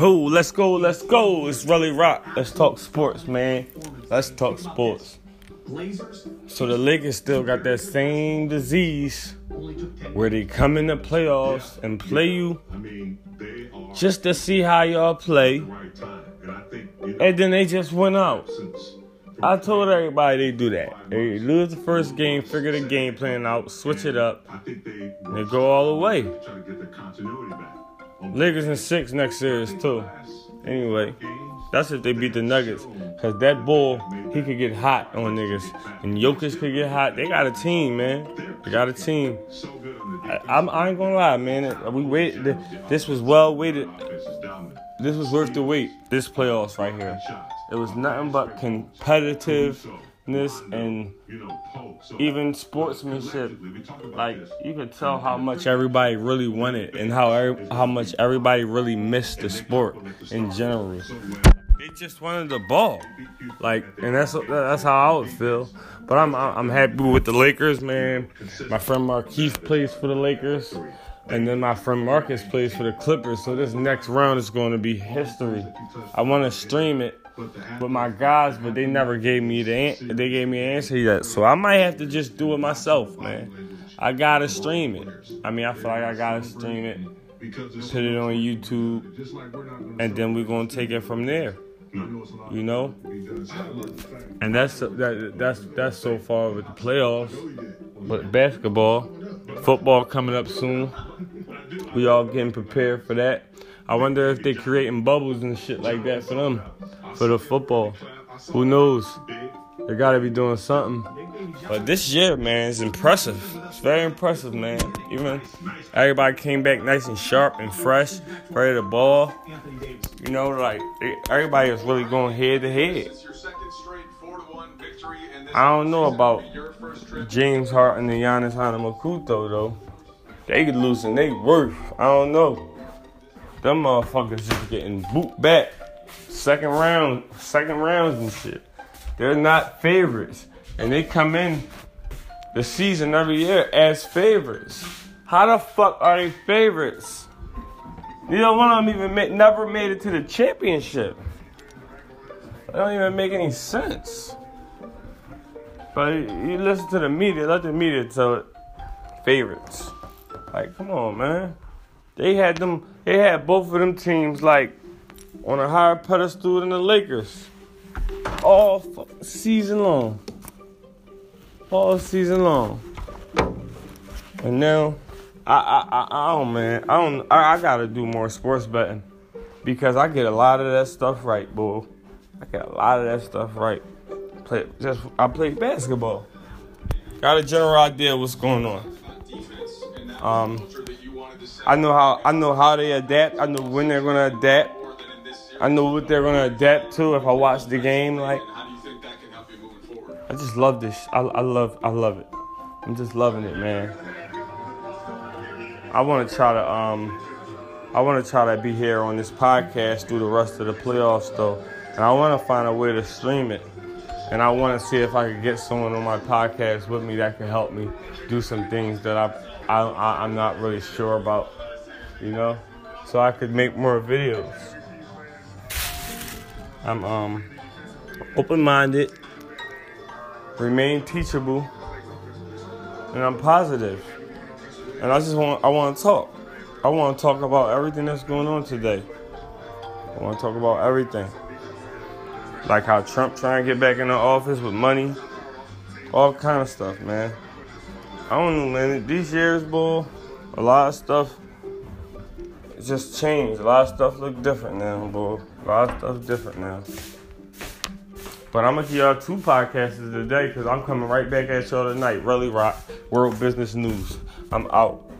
Oh, let's go, let's go. It's Relly Rock. Let's talk sports, man. Let's talk sports. So the Lakers still got that same disease where they come in the playoffs and play you just to see how y'all play. And then they just went out. I told everybody they do that. They lose the first game, figure the game plan out, switch it up, and go all the way. Lakers in six next series too. Anyway, that's if they beat the Nuggets. Cause that bull, he could get hot on niggas. And Jokic could get hot. They got a team, man. They got a team. I, I'm, I ain't gonna lie, man. We waited. This was well waited. This was worth the wait. This playoffs right here. It was nothing but competitiveness and even sportsmanship. Like you could tell how much everybody really wanted and how how much everybody really missed the sport in general. They just wanted the ball, like, and that's that's how I would feel. But I'm I'm happy with the Lakers, man. My friend Markieff plays for the Lakers. And then my friend Marcus plays for the Clippers, so this next round is going to be history. I want to stream it with my guys, but they never gave me the an- they gave me an answer yet. So I might have to just do it myself, man. I gotta stream it. I mean, I feel like I gotta stream it, put it on YouTube, and then we're gonna take it from there. You know, and that's that, that's that's so far with the playoffs. But basketball, football coming up soon. We all getting prepared for that. I wonder if they're creating bubbles and shit like that for them, for the football. Who knows? They gotta be doing something. But this year, man, is impressive. It's very impressive, man. Even everybody came back nice and sharp and fresh, ready to ball. You know, like everybody is really going head to head. I don't know about James Harden and Giannis Antetokounmpo though. They losing they worth. I don't know. Them motherfuckers just getting boot back. Second round, second rounds and shit. They're not favorites. And they come in the season every year as favorites. How the fuck are they favorites? Neither one of them even made, never made it to the championship. That don't even make any sense. But you listen to the media, let the media tell it. Favorites. Like, come on, man. They had them. They had both of them teams like on a higher pedestal than the Lakers, all season long. All season long. And now, I I I, I don't man. I don't. I, I gotta do more sports betting because I get a lot of that stuff right, boy. I get a lot of that stuff right. Play just I play basketball. Got a general idea what's going on. Um, I know how I know how they adapt. I know when they're gonna adapt. I know what they're gonna adapt to if I watch the game. Like, I just love this. I, I love I love it. I'm just loving it, man. I want to try to um, I want to try to be here on this podcast through the rest of the playoffs though, and I want to find a way to stream it. And I want to see if I could get someone on my podcast with me that can help me do some things that I I, I'm not really sure about, you know, so I could make more videos. I'm um open-minded, remain teachable, and I'm positive. And I just want I want to talk. I want to talk about everything that's going on today. I want to talk about everything. Like how Trump trying to get back in the office with money, all kind of stuff, man. I don't know, man. These years, boy, a lot of stuff just changed. A lot of stuff look different now, boy. A lot of stuff different now. But I'm gonna give y'all two podcasts today because I'm coming right back at y'all tonight. Really Rock, World Business News. I'm out.